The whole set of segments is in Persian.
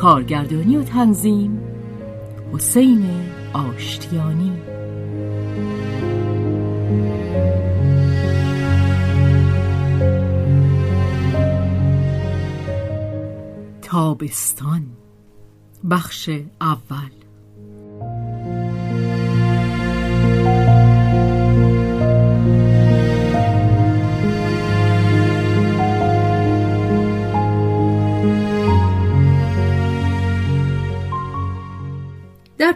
کارگردانی و تنظیم. حسین آشتیانی. تابستان. بخش اول.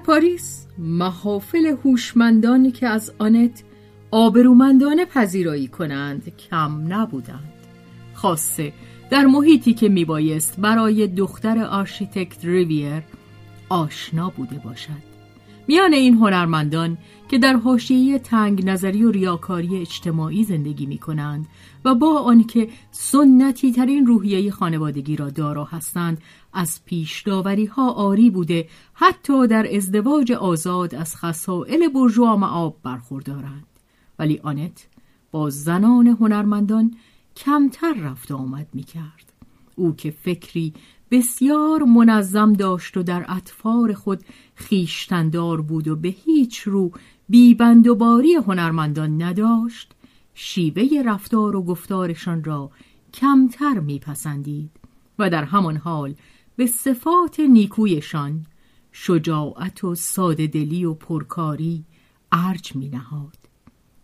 پاریس محافل هوشمندانی که از آنت آبرومندانه پذیرایی کنند کم نبودند. خاصه در محیطی که میبایست برای دختر آرشیتکت ریویر آشنا بوده باشد. میان این هنرمندان که در حاشیه تنگ نظری و ریاکاری اجتماعی زندگی می کنند و با آنکه سنتی ترین روحیه خانوادگی را دارا هستند از پیش داوری ها عاری بوده حتی در ازدواج آزاد از خصائل بورژوا مآب برخوردارند ولی آنت با زنان هنرمندان کمتر رفت آمد می کرد. او که فکری بسیار منظم داشت و در اطفار خود خیشتندار بود و به هیچ رو بیبند و باری هنرمندان نداشت. شیوه رفتار و گفتارشان را کمتر میپسندید و در همان حال به صفات نیکویشان شجاعت و ساده دلی و پرکاری ارج می نهاد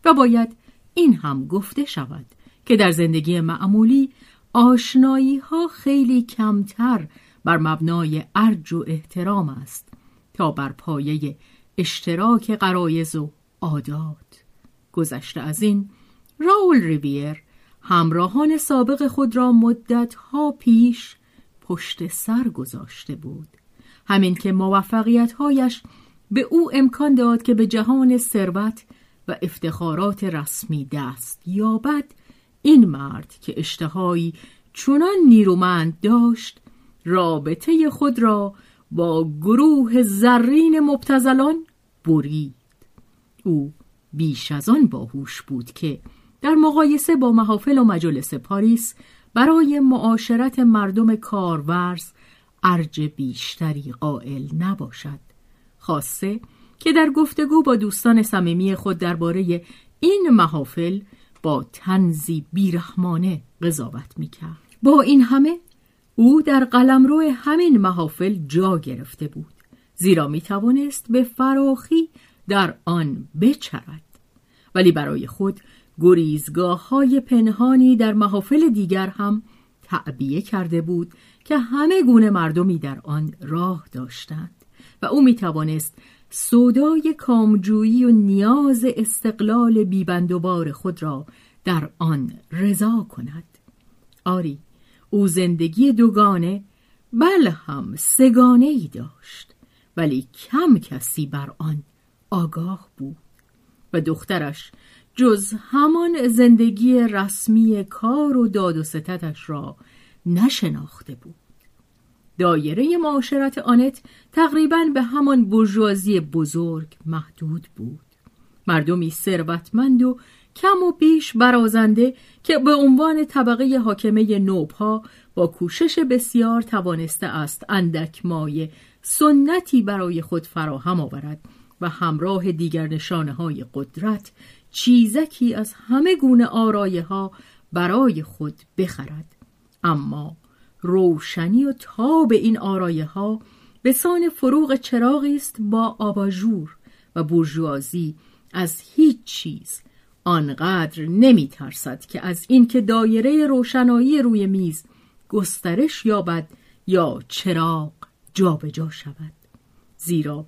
و باید این هم گفته شود که در زندگی معمولی آشنایی ها خیلی کمتر بر مبنای ارج و احترام است تا بر پایه اشتراک قرایز و عادات. گذشته از این راول ریویر همراهان سابق خود را مدت ها پیش پشت سر گذاشته بود. همین که موفقیتهایش به او امکان داد که به جهان ثروت و افتخارات رسمی دست یابد این مرد که اشتهایی چنان نیرومند داشت رابطه خود را با گروه زرین مبتزلان برید. او بیش از آن باهوش بود که در مقایسه با محافل و مجلس پاریس برای معاشرت مردم کارورز ارج بیشتری قائل نباشد. خاصه که در گفتگو با دوستان صمیمی خود درباره این محافل با تنزی بیرحمانه قضاوت می‌کرد. با این همه او در قلمرو همین محافل جا گرفته بود. زیرا می توانست به فراخی در آن بچرد. ولی برای خود گریزگاه های پنهانی در محافل دیگر هم تعبیه کرده بود که همه گونه مردمی در آن راه داشتند و او می توانست سودای کامجویی و نیاز استقلال بیبندوبار خود را در آن رضا کند. آری او زندگی دوگانه بل هم سگانه ای داشت ولی کم کسی بر آن آگاه بود. و دخترش جز همان زندگی رسمی کار و داد و ستتش را نشناخته بود. دایره معاشرت آنت تقریبا به همان برجوازی بزرگ محدود بود. مردمی ثروتمند و کم و بیش برازنده که به عنوان طبقه حاکمه نوبها با کوشش بسیار توانسته است اندک مایه سنتی برای خود فراهم آورد و همراه دیگر نشانه های قدرت چیزکی از همه گونه آرایه ها برای خود بخرد. اما روشنی و تاب این آرایه ها به سان فروغ چراغی است با آباژور و بورژوازی از هیچ چیز آنقدر نمی ترسد که از اینکه دایره روشنایی روی میز گسترش یابد یا چراغ جابجا جا شود. زیرا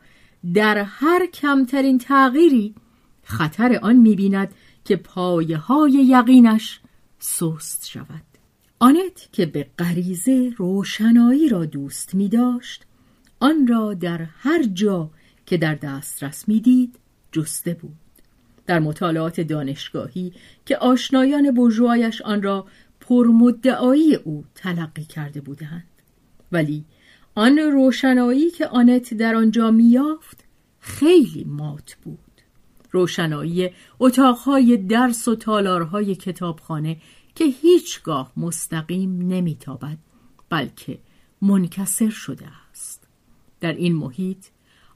در هر کمترین تغییری خطر آن می‌بیند که پایه های یقینش سست شود. آنت که به غریزه روشنایی را دوست می داشت آن را در هر جا که در دسترس می‌دید جسته بود. در مطالعات دانشگاهی که آشنایان برجوهایش آن را پرمدعایی او تلقی کرده بودند. ولی آن روشنایی که آنت در آنجا میافت خیلی مات بود. روشنایی اتاقهای درس و تالارهای کتابخانه که هیچگاه مستقیم نمیتابد بلکه منکسر شده است. در این محیط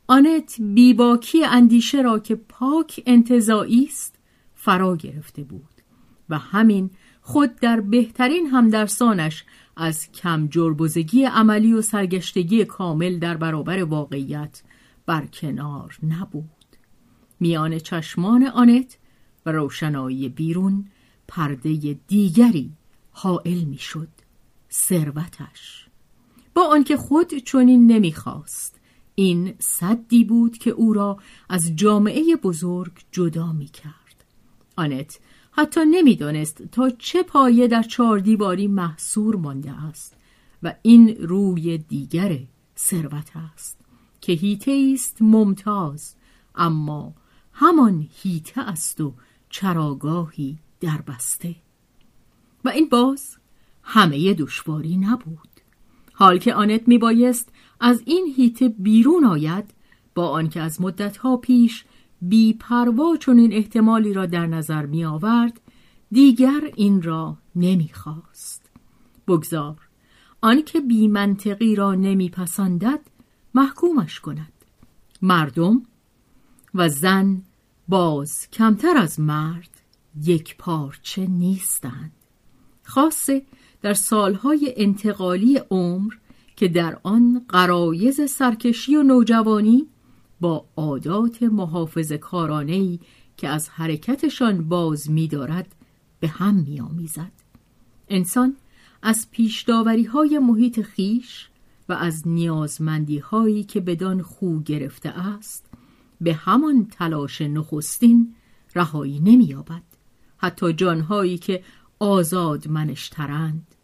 آنت بیباکی اندیشه را که پاک انتظایی است فرا گرفته بود و همین خود در بهترین همدرسانش از کم جربزگی عملی و سرگشتگی کامل در برابر واقعیت برکنار نبود. میان چشمان آنت و روشنایی بیرون پرده دیگری حائل می‌شد ثروتش با آنکه خود چنین نمی‌خواست این صدی بود که او را از جامعه بزرگ جدا می کرد. آنت حتی نمی‌دانست تا چه پایه در چهار دیواری محصور مانده است و این روی دیگر ثروت است که هیته است ممتاز اما همان هیته است و چراگاهی در بسته. و این باز همه دشواری نبود. حال که آنت میبایست از این هیته بیرون آید با آنکه از مدتها پیش بی پروا این احتمالی را در نظر می آورد دیگر این را نمی خواست. بگذار آنکه بی منطقی را نمیپسندد محکومش کند. مردم و زن باز کمتر از مرد یک پارچه نیستند خاصه در سالهای انتقالی عمر که در آن قرایز سرکشی و نوجوانی با عادات محافظ کارانهی که از حرکتشان باز می‌دارد به هم می‌آمیزد. انسان از پیشداوری های محیط خیش و از نیازمندی هایی که بدان خو گرفته است به همان تلاش نخستین رهایی نمییابد حتی جانهایی که آزاد منشترند.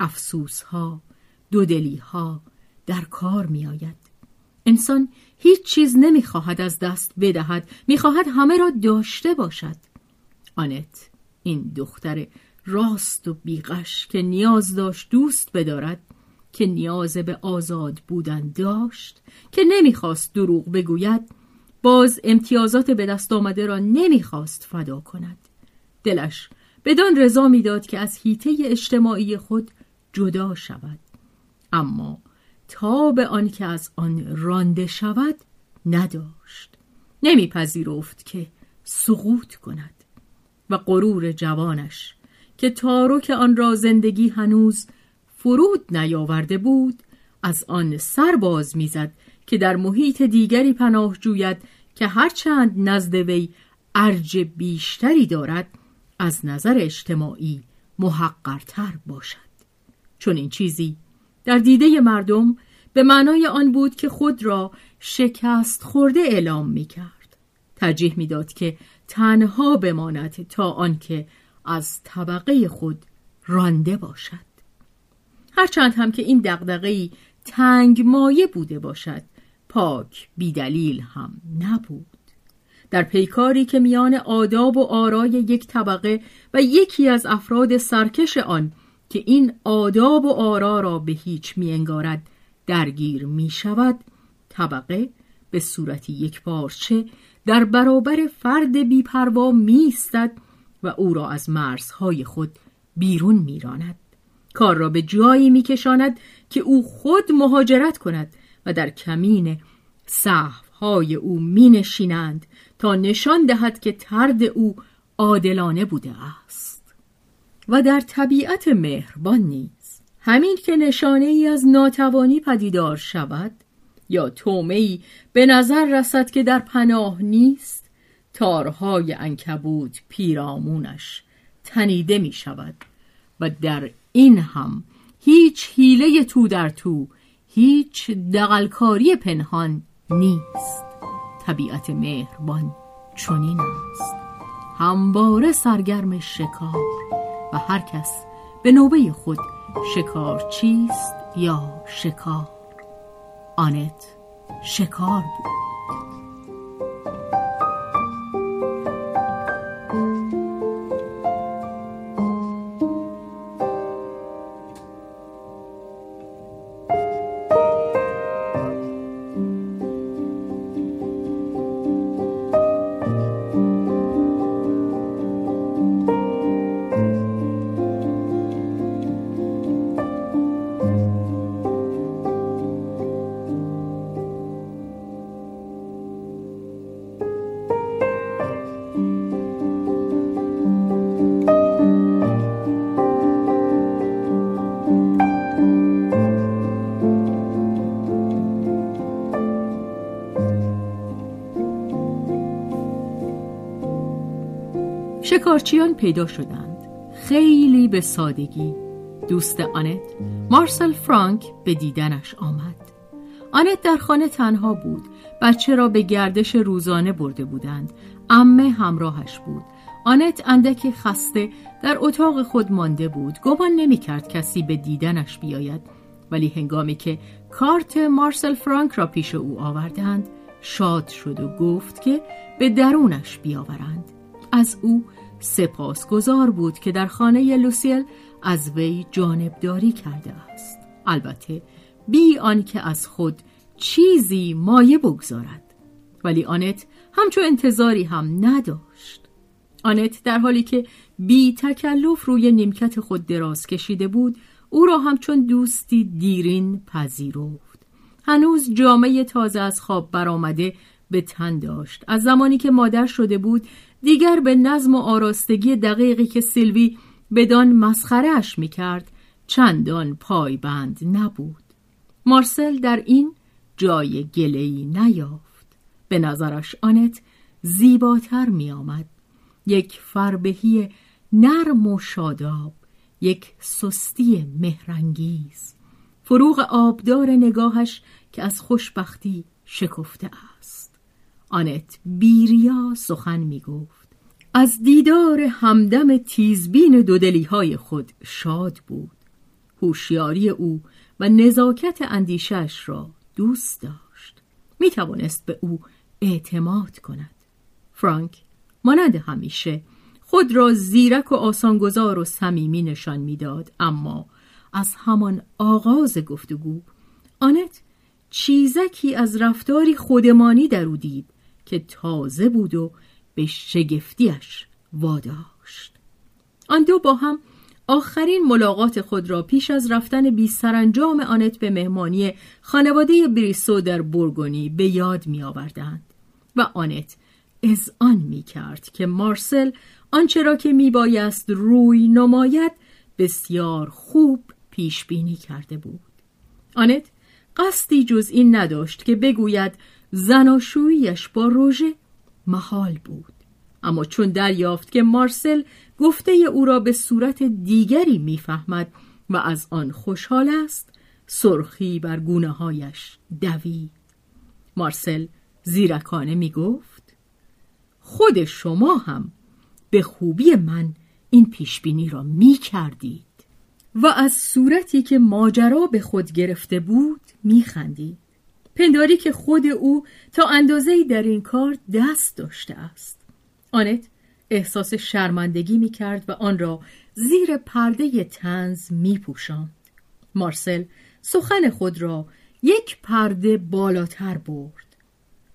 افسوس ها دودلی ها در کار می آید. انسان هیچ چیز نمی‌خواهد از دست بدهد می‌خواهد همه را داشته باشد. آنت این دختر راست و بیغش که نیاز داشت دوست بدارد که نیاز به آزاد بودن داشت که نمی‌خواست دروغ بگوید باز امتیازات به دست آمده را نمی‌خواست فدا کند. دلش. بدان رضا می‌داد که از هیته اجتماعی خود جدا شود. اما تا به آن که از آن رانده شود نداشت. نمیپذیرفت که سقوط کند و غرور جوانش که تارک آن را زندگی هنوز فرود نیاورده بود از آن سر باز می‌زد که در محیط دیگری پناه جوید که هرچند نزد وی ارج بیشتری دارد از نظر اجتماعی محقرتر باشد. چون این چیزی در دیده مردم به معنای آن بود که خود را شکست خورده اعلام می کرد ترجیح می‌داد که تنها بماند تا آنکه از طبقه خود رانده باشد. هرچند هم که این دقدقهی تنگ مایه بوده باشد پاک بیدلیل هم نبود. در پیکاری که میان آداب و آرای یک طبقه و یکی از افراد سرکش آن که این آداب و آرا را به هیچ می انگارد درگیر می شود طبقه به صورتی یک پارچه در برابر فرد بیپروا میستد و او را از مرزهای خود بیرون میراند. کار را به جایی میکشاند که او خود مهاجرت کند و در کمین صحفهای او می نشینند تا نشان دهد که ترد او عادلانه بوده است و در طبیعت مهربان نیز همین که نشانه ای از ناتوانی پدیدار شود یا تومه به نظر رسد که در پناه نیست تارهای انکبود پیرامونش تنیده می شود و در این هم هیچ حیله تو در تو هیچ دقلکاری پنهان نیست. طبیعت مهربان چنین است. همواره سرگرم شکار و هر کس به نوبه خود شکار چیست یا شکار؟ آنت شکار بود. شکارچیان پیدا شدند. خیلی به سادگی. دوست آنت مارسل فرانک به دیدنش آمد. آنت در خانه تنها بود. بچه را به گردش روزانه برده بودند. امه همراهش بود. آنت اندکی خسته در اتاق خود مانده بود. گمان نمی کرد کسی به دیدنش بیاید. ولی هنگامی که کارت مارسل فرانک را پیش او آوردند شاد شد و گفت که به درونش بیاورند. از او سپاسگزار بود که در خانه لوسیل از وی جانبداری کرده است. البته بی آنکه از خود چیزی مایه بگذارد. ولی آنت همچو انتظاری هم نداشت. آنت در حالی که بی تکلف روی نیمکت خود دراز کشیده بود او را همچون دوستی دیرین پذیرفت. هنوز جامعه تازه از خواب برآمده به تن داشت. از زمانی که مادر شده بود دیگر به نظم و آراستگی دقیقی که سیلوی بدان مسخرهش می‌کرد چندان پایبند نبود. مارسل در این جای گلهی نیافت. به نظرش آنت زیباتر میآمد. یک فربهی نرم و شاداب یک سستی مهرنگیز فروغ آبدار نگاهش که از خوشبختی شکفته آنت بیریا سخن می گفت از دیدار همدم تیزبین دودلی های خود شاد بود. هوشیاری او و نزاکت اندیشش را دوست داشت. می توانست به او اعتماد کند. فرانک مانند همیشه خود را زیرک و آسانگذار و صمیمی نشان می‌داد اما از همان آغاز گفتگو آنت چیزکی از رفتاری خودمانی در او دید که تازه بود و به شگفتیش واداشت. آن دو با هم آخرین ملاقات خود را پیش از رفتن بی سرانجام آنت به مهمانی خانواده بریسو در برگونی به یاد می آوردند و آنت از آن می کرد که مارسل آنچه را که می بایست روی نماید بسیار خوب پیش بینی کرده بود. آنت قصدی جز این نداشت که بگوید زناشویش با روژه محال بود. اما چون دریافت که مارسل گفته او را به صورت دیگری می‌فهمد و از آن خوشحال است سرخی بر گونه هایش دوید. مارسل زیرکانه می گفت خود شما هم به خوبی من این پیشبینی را می کردید و از صورتی که ماجرا به خود گرفته بود می خندید پنداری که خود او تا اندازه در این کار دست داشته است. آنت احساس شرمندگی می کرد و آن را زیر پرده تنز می پوشند. مارسل سخن خود را یک پرده بالاتر برد.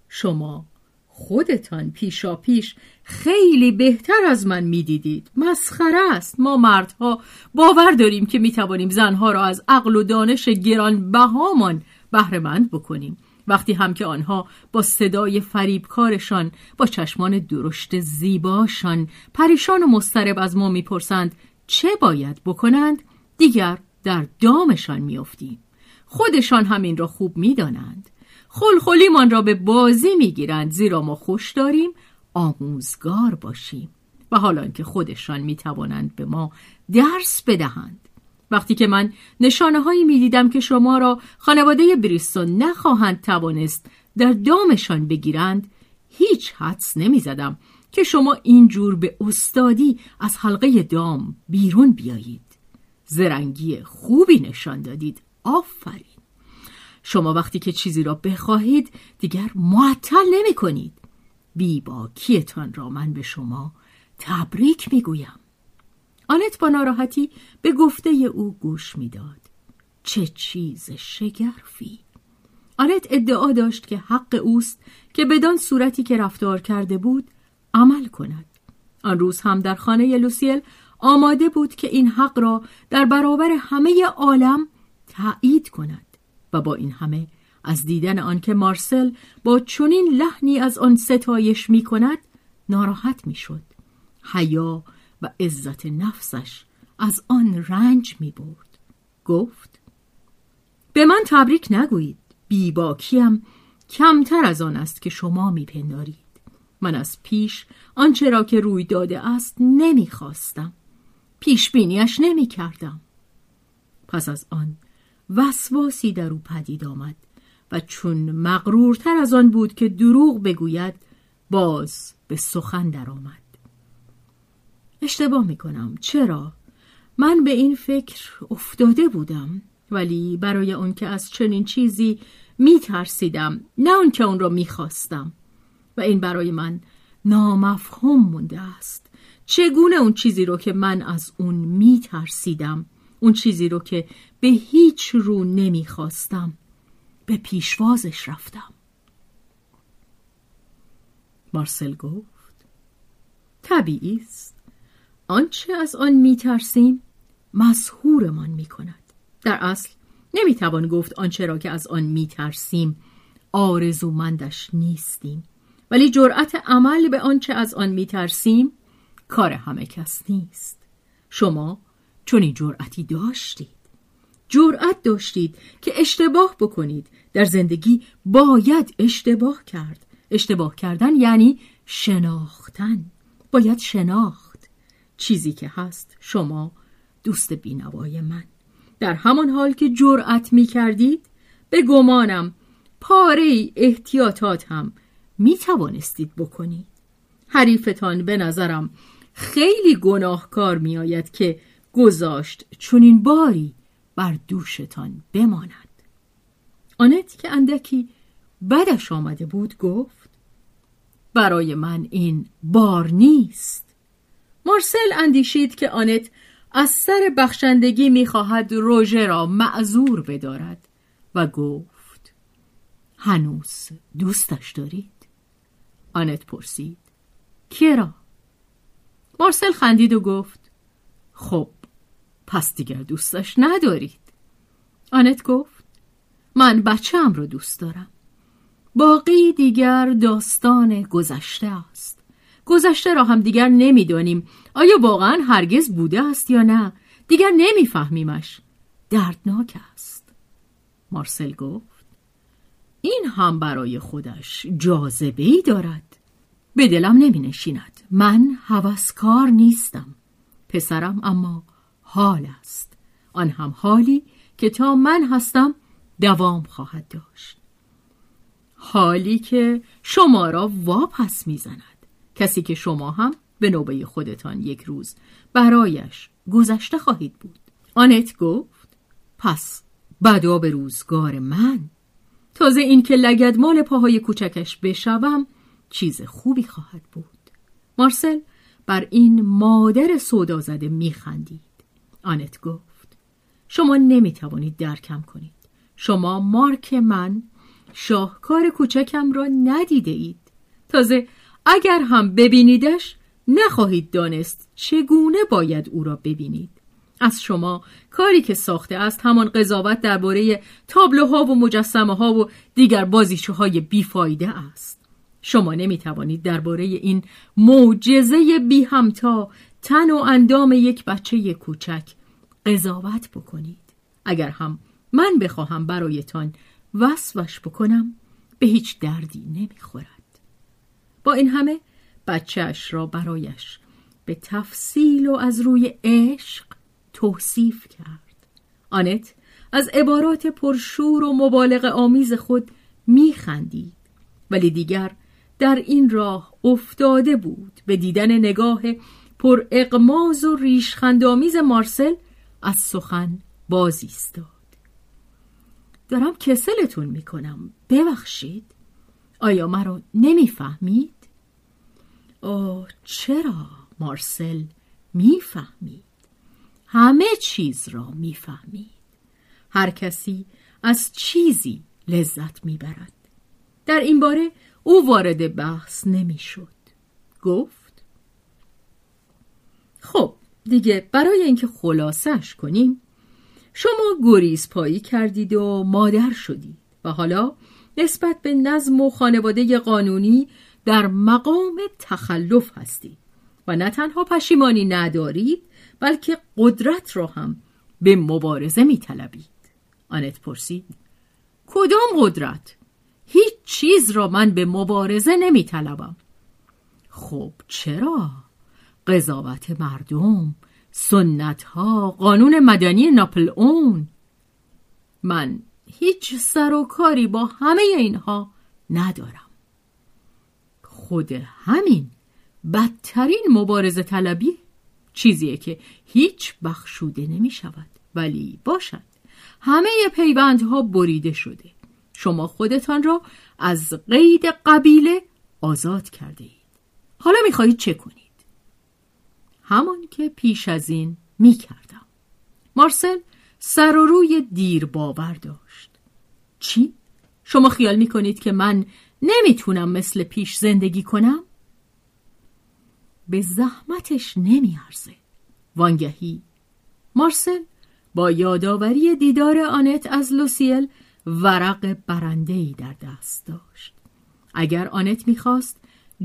شما خودتان پیشا پیش خیلی بهتر از من می‌دیدید. مسخره است. ما مردها باور داریم که می‌توانیم زنها را از عقل و دانش گران بهامان بهرهمند بکنیم. وقتی هم که آنها با صدای فریبکارشان با چشمان درشت زیباشان پریشان و مسترب از ما می‌پرسند چه باید بکنند؟ دیگر در دامشان میافتیم. خودشان همین را خوب می‌دانند. خلخلیمان را به بازی می‌گیرند زیرا ما خوش داریم آموزگار باشیم. و حالا که خودشان می‌توانند به ما درس بدهند. وقتی که من نشانه هایی می دیدم که شما را خانواده بریستون نخواهند توانست در دامشان بگیرند هیچ حدس نمی زدم که شما اینجور به استادی از حلقه دام بیرون بیایید. زرنگی خوبی نشان دادید. آفرین! شما وقتی که چیزی را بخواهید دیگر معطل نمی کنید بیباکیتان را من به شما تبریک می گویم آنت با ناراحتی به گفته او گوش می‌داد. چه چیز شگرفی آنت ادعا داشت که حق اوست که بدان صورتی که رفتار کرده بود عمل کند آن روز هم در خانه لوسیل آماده بود که این حق را در برابر همه عالم تایید کند و با این همه از دیدن آنکه مارسل با چنین لحنی از آن ستایش می کند ناراحت می شد. حیا و عزت نفسش از آن رنج می برد. گفت به من تبریک نگویید بیباکیم کمتر از آن است که شما میپندارید من از پیش آنچه را که روی داده است نمی‌خواستم پیش بینیش نمی کردم. پس از آن وسواسی در او پدید آمد و چون مغرورتر از آن بود که دروغ بگوید باز به سخن درآمد. اشتباه می کنم چرا؟ من به این فکر افتاده بودم ولی برای اون که از چنین چیزی می ترسیدم نه اون که اون را می خواستم و این برای من نامفهوم مونده است. چگونه اون چیزی رو که من از اون می ترسیدم اون چیزی رو که به هیچ رو نمی خواستم به پیشوازش رفتم؟ مارسل گفت طبیعی است. آنچه از آن میترسیم مسهورمان می‌کند. در اصل نمی‌توان گفت آنچه را که از آن میترسیم آرزومندش نیستیم ولی جرأت عمل به آنچه از آن میترسیم کار همه کس نیست. شما چون این جرأتی داشتید. جرأت داشتید که اشتباه بکنید. در زندگی باید اشتباه کرد. اشتباه کردن یعنی شناختن. باید شناخت. چیزی که هست. شما دوست بینوای من. در همان حال که جرأت می کردید به گمانم پاره احتیاطات هم می توانستید بکنید. حریفتان به نظرم خیلی گناهکار می آید که گذاشت چون این باری بر دوشتان بماند. آنت که اندکی بدش آمده بود گفت برای من این بار نیست. مارسل اندیشید که آنت از سر بخشندگی می‌خواهد روژه را معذور بدارد و گفت هنوز دوستش دارید؟ آنت پرسید کیرا؟ مارسل خندید و گفت خب پس دیگر دوستش ندارید آنت گفت من بچه را دوست دارم باقی دیگر داستان گذشته است گذشته را هم دیگر نمی‌دانیم. آیا واقعا هرگز بوده است یا نه؟ دیگر نمیفهمیمش. دردناک است. مارسل گفت این هم برای خودش جاذبه ای دارد. به دلم نمی نشیند من هوسکار نیستم. پسرم اما حال است. آن هم حالی که تا من هستم دوام خواهد داشت. حالی که شما را واپس می‌زند. کسی که شما هم به نوبه خودتان یک روز برایش گذشته خواهید بود. آنت گفت پس بدا به روزگار من. تازه این که لگد مال پاهای کوچکش بشوم چیز خوبی خواهد بود. مارسل بر این مادر صدا زده میخندید. آنت گفت شما نمی‌توانید درکم کنید. شما مارک من شاهکار کوچکم را ندیده اید. تازه اگر هم ببینیدش نخواهید دانست چگونه باید او را ببینید. از شما کاری که ساخته است همان قضاوت درباره تابلوها و مجسمه ها و دیگر بازیچه بیفایده است. شما نمی توانید درباره این معجزه بی همتا تن و اندام یک بچه کوچک قضاوت بکنید. اگر هم من بخواهم برایتان وصفش بکنم به هیچ دردی نمی‌خورد. با این همه بچهش را برایش به تفصیل و از روی عشق توصیف کرد. آنت از عبارات پرشور و مبالغ آمیز خود میخندید ولی دیگر در این راه افتاده بود. به دیدن نگاه پر اقماز و ریشخندآمیز مارسل از سخن باز ایستاد. دارم کسلتون می‌کنم. ببخشید. آیا مرا نمی‌فهمید؟ اوه چرا مارسل می‌فهمید؟ همه چیز را می‌فهمید. هر کسی از چیزی لذت می‌برد. در این باره او وارد بحث نمی‌شد. گفت خب دیگه برای اینکه خلاصش کنیم شما گریز پایی کردید و مادر شدید و حالا نسبت به نظم و خانواده قانونی در مقام تخلف هستید و نه تنها پشیمانی ندارید بلکه قدرت را هم به مبارزه می طلبید. آنت پرسید کدام قدرت؟ هیچ چیز را من به مبارزه نمی طلبم. خب چرا؟ قضاوت مردم، سنت ها، قانون مدنی ناپل اون من هیچ سر و کاری با همه اینها ندارم. خود همین بدترین مبارزه طلبی چیزیه که هیچ بخشوده نمی شود ولی باشد. همه پیوندها بریده شده. شما خودتان را از قید قبیله آزاد کرده اید حالا می‌خواهید چه کنید؟ همان که پیش از این می کردم مارسل سر و روی دیر باور داشت چی؟ شما خیال می کنید که من نمی‌تونم مثل پیش زندگی کنم؟ به زحمتش نمیارزه وانگهی مارسل با یادآوری دیدار آنت از لوسیل ورق برندهی در دست داشت اگر آنت می‌خواست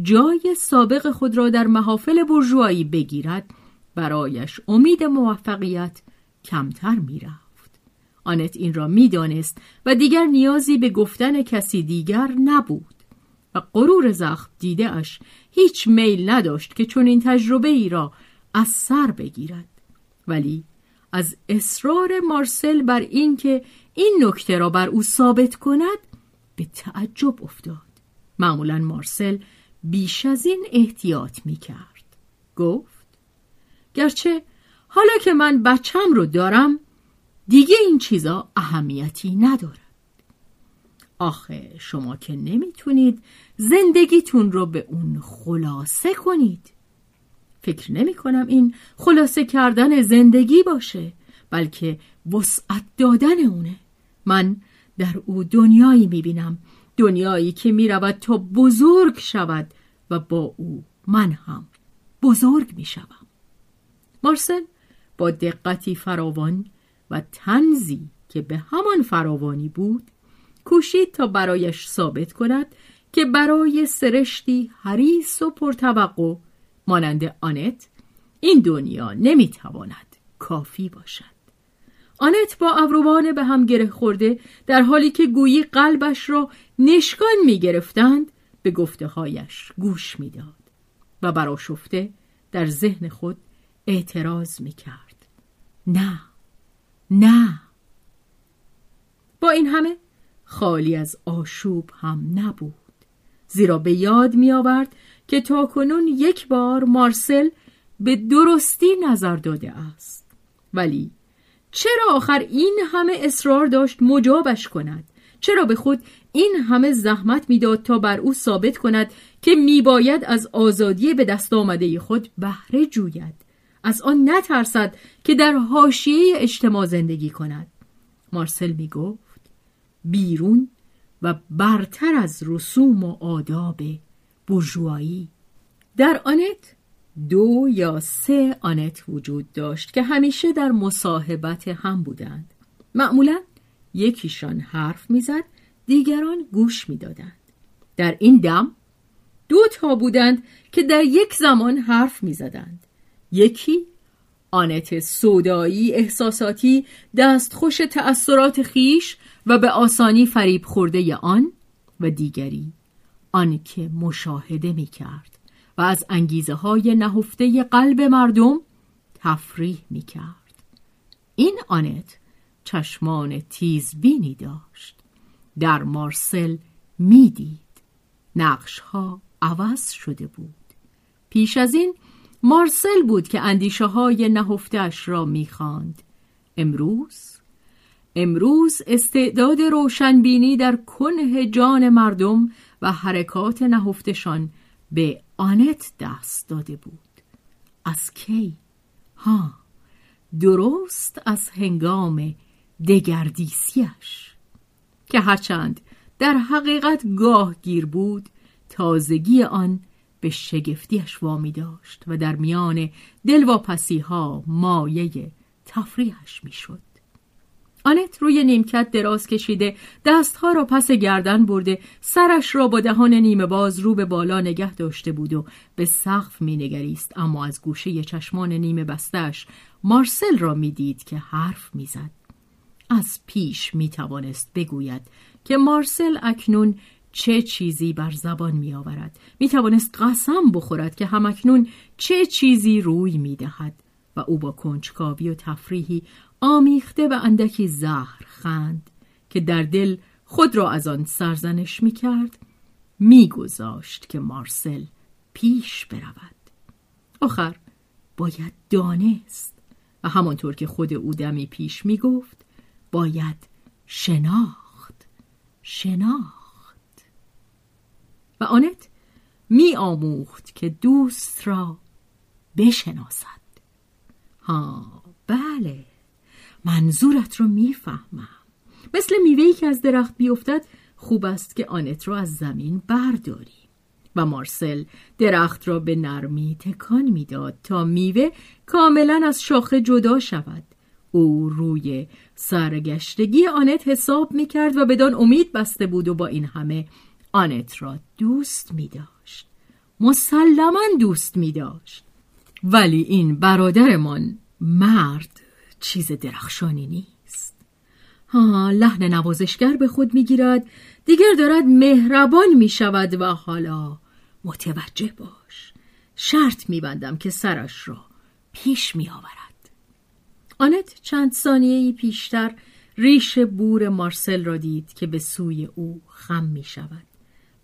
جای سابق خود را در محافل برجوهایی بگیرد برایش امید موفقیت کمتر می‌رفت. آنت این را می‌دانست و دیگر نیازی به گفتن کسی دیگر نبود و غرور زخم دیده اش هیچ میل نداشت که چون این تجربه ای را از سر بگیرد. ولی از اصرار مارسل بر اینکه این نکته را بر او ثابت کند به تعجب افتاد. معمولا مارسل بیش از این احتیاط می کرد گفت گرچه حالا که من بچم رو دارم دیگه این چیزا اهمیتی ندارد آخه شما که نمی‌تونید زندگیتون رو به اون خلاصه کنید. فکر نمی کنم این خلاصه کردن زندگی باشه بلکه وسعت دادن اونه. من در او دنیایی می‌بینم دنیایی که می‌رود تا بزرگ شود و با او من هم بزرگ می‌شوم. مارسل با دقتی فراوان و تنزی که به همان فراوانی بود کوشید تا برایش ثابت کند که برای سرشتی حریص و پرتوقع مانند آنت این دنیا نمی‌تواند کافی باشد. آنت با ابروان به هم گره خورده در حالی که گویی قلبش را نشکان می‌گرفتند به گفته هایش گوش می‌داد و براشفته در ذهن خود اعتراض می‌کرد. نه. نه. با این همه خالی از آشوب هم نبود. زیرا به یاد می آورد که تاکنون یک بار مارسل به درستی نظر داده است. ولی چرا آخر این همه اصرار داشت مجابش کند؟ چرا به خود این همه زحمت می‌داد تا بر او ثابت کند که میباید از آزادی به دست آمده خود بهره جوید؟ از آن نترسد که در حاشیه اجتماع زندگی کند. مارسل می گفت بیرون و برتر از رسوم و آداب برجوایی در آنت دو یا سه آنت وجود داشت که همیشه در مصاحبت هم بودند. معمولا یکیشان حرف می‌زد دیگران گوش می‌دادند. در این دم دو تا بودند که در یک زمان حرف می‌زدند. یکی آنت سودایی احساساتی دستخوش تأثیرات خیش و به آسانی فریب خورده آن و دیگری. آن که مشاهده می کرد و از انگیزه های نهفته قلب مردم تفریح می کرد این آنت چشمان تیزبینی داشت. در مارسل می‌دید. نقش ها عوض شده بود. پیش از این مارسل بود که اندیشه های نهفتش را می‌خواند. امروز امروز استعداد روشنبینی در کنه جان مردم و حرکات نهفتشان به آنت دست داده بود از کی؟ ها درست از هنگام دگردیسیش که هرچند در حقیقت گاه گیر بود تازگی آن به شگفتیش وامی داشت و در میان دلواپسی ها مایه تفریحش می‌شد. آنت روی نیمکت دراز کشیده دستها را پس گردن برده سرش را با دهان نیمه باز رو به بالا نگه داشته بود و به سقف مینگریست اما از گوشه چشمان نیمه بستش مارسل را می‌دید که حرف می‌زد از پیش می‌توانست بگوید که مارسل اکنون چه چیزی بر زبان می آورد می توانست قسم بخورد که همکنون چه چیزی روی می دهد و او با کنجکاوی و تفریحی آمیخته به اندکی زهر خند که در دل خود را از آن سرزنش می کرد می گذاشت که مارسل پیش برود. آخر باید دانست و همانطور که خود او دمی پیش می گفت باید شناخت. شناخت. و آنت می آموخت که دوست را بشناسد. ها بله منظورت رو می‌فهمم. مثل میوهی که از درخت بیفتد خوب است که آنت را از زمین برداری. و مارسل درخت را به نرمی تکان می‌داد تا میوه کاملا از شاخه جدا شود. او روی سرگشتگی آنت حساب می کرد و بدان امید بسته بود و با این همه آنت را دوست می داشت. مسلما دوست می داشت. ولی این برادرمان مرد چیز درخشانی نیست. ها لحن نوازشگر به خود می‌گیرد دیگر دارد مهربان می شود و حالا متوجه باش. شرط میبندم که سرش را پیش می آورد. آنت چند ثانیه پیشتر ریش بور مارسل را دید که به سوی او خم می شود.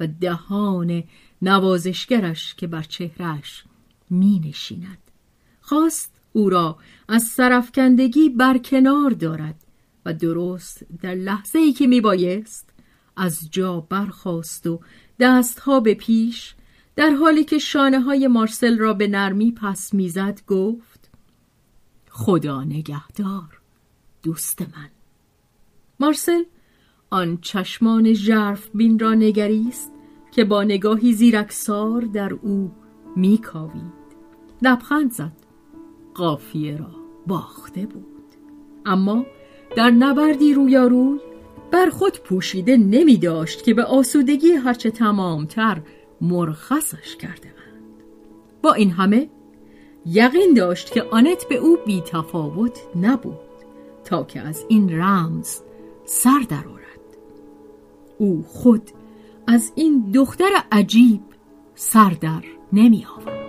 و دهان نوازشگرش که بر چهرش می نشیند. خواست او را از سرفکندگی برکنار دارد و درست در لحظه ای که می بایست از جا برخواست و دستها به پیش در حالی که شانه های مارسل را به نرمی پس می‌زد گفت خدا نگهدار دوست من مارسل آن چشمان ژرف بین را نگریست که با نگاهی زیرکسار در او میکاوید. لبخند زد. قافیه را باخته بود. اما در نبردی رویاروی بر خود پوشیده نمی داشت که به آسودگی هرچه تمامتر مرخصش کرده اند. با این همه یقین داشت که آنت به او بی تفاوت نبود تا که از این رمز سر درآورد او خود از این دختر عجیب سر در نمی آورد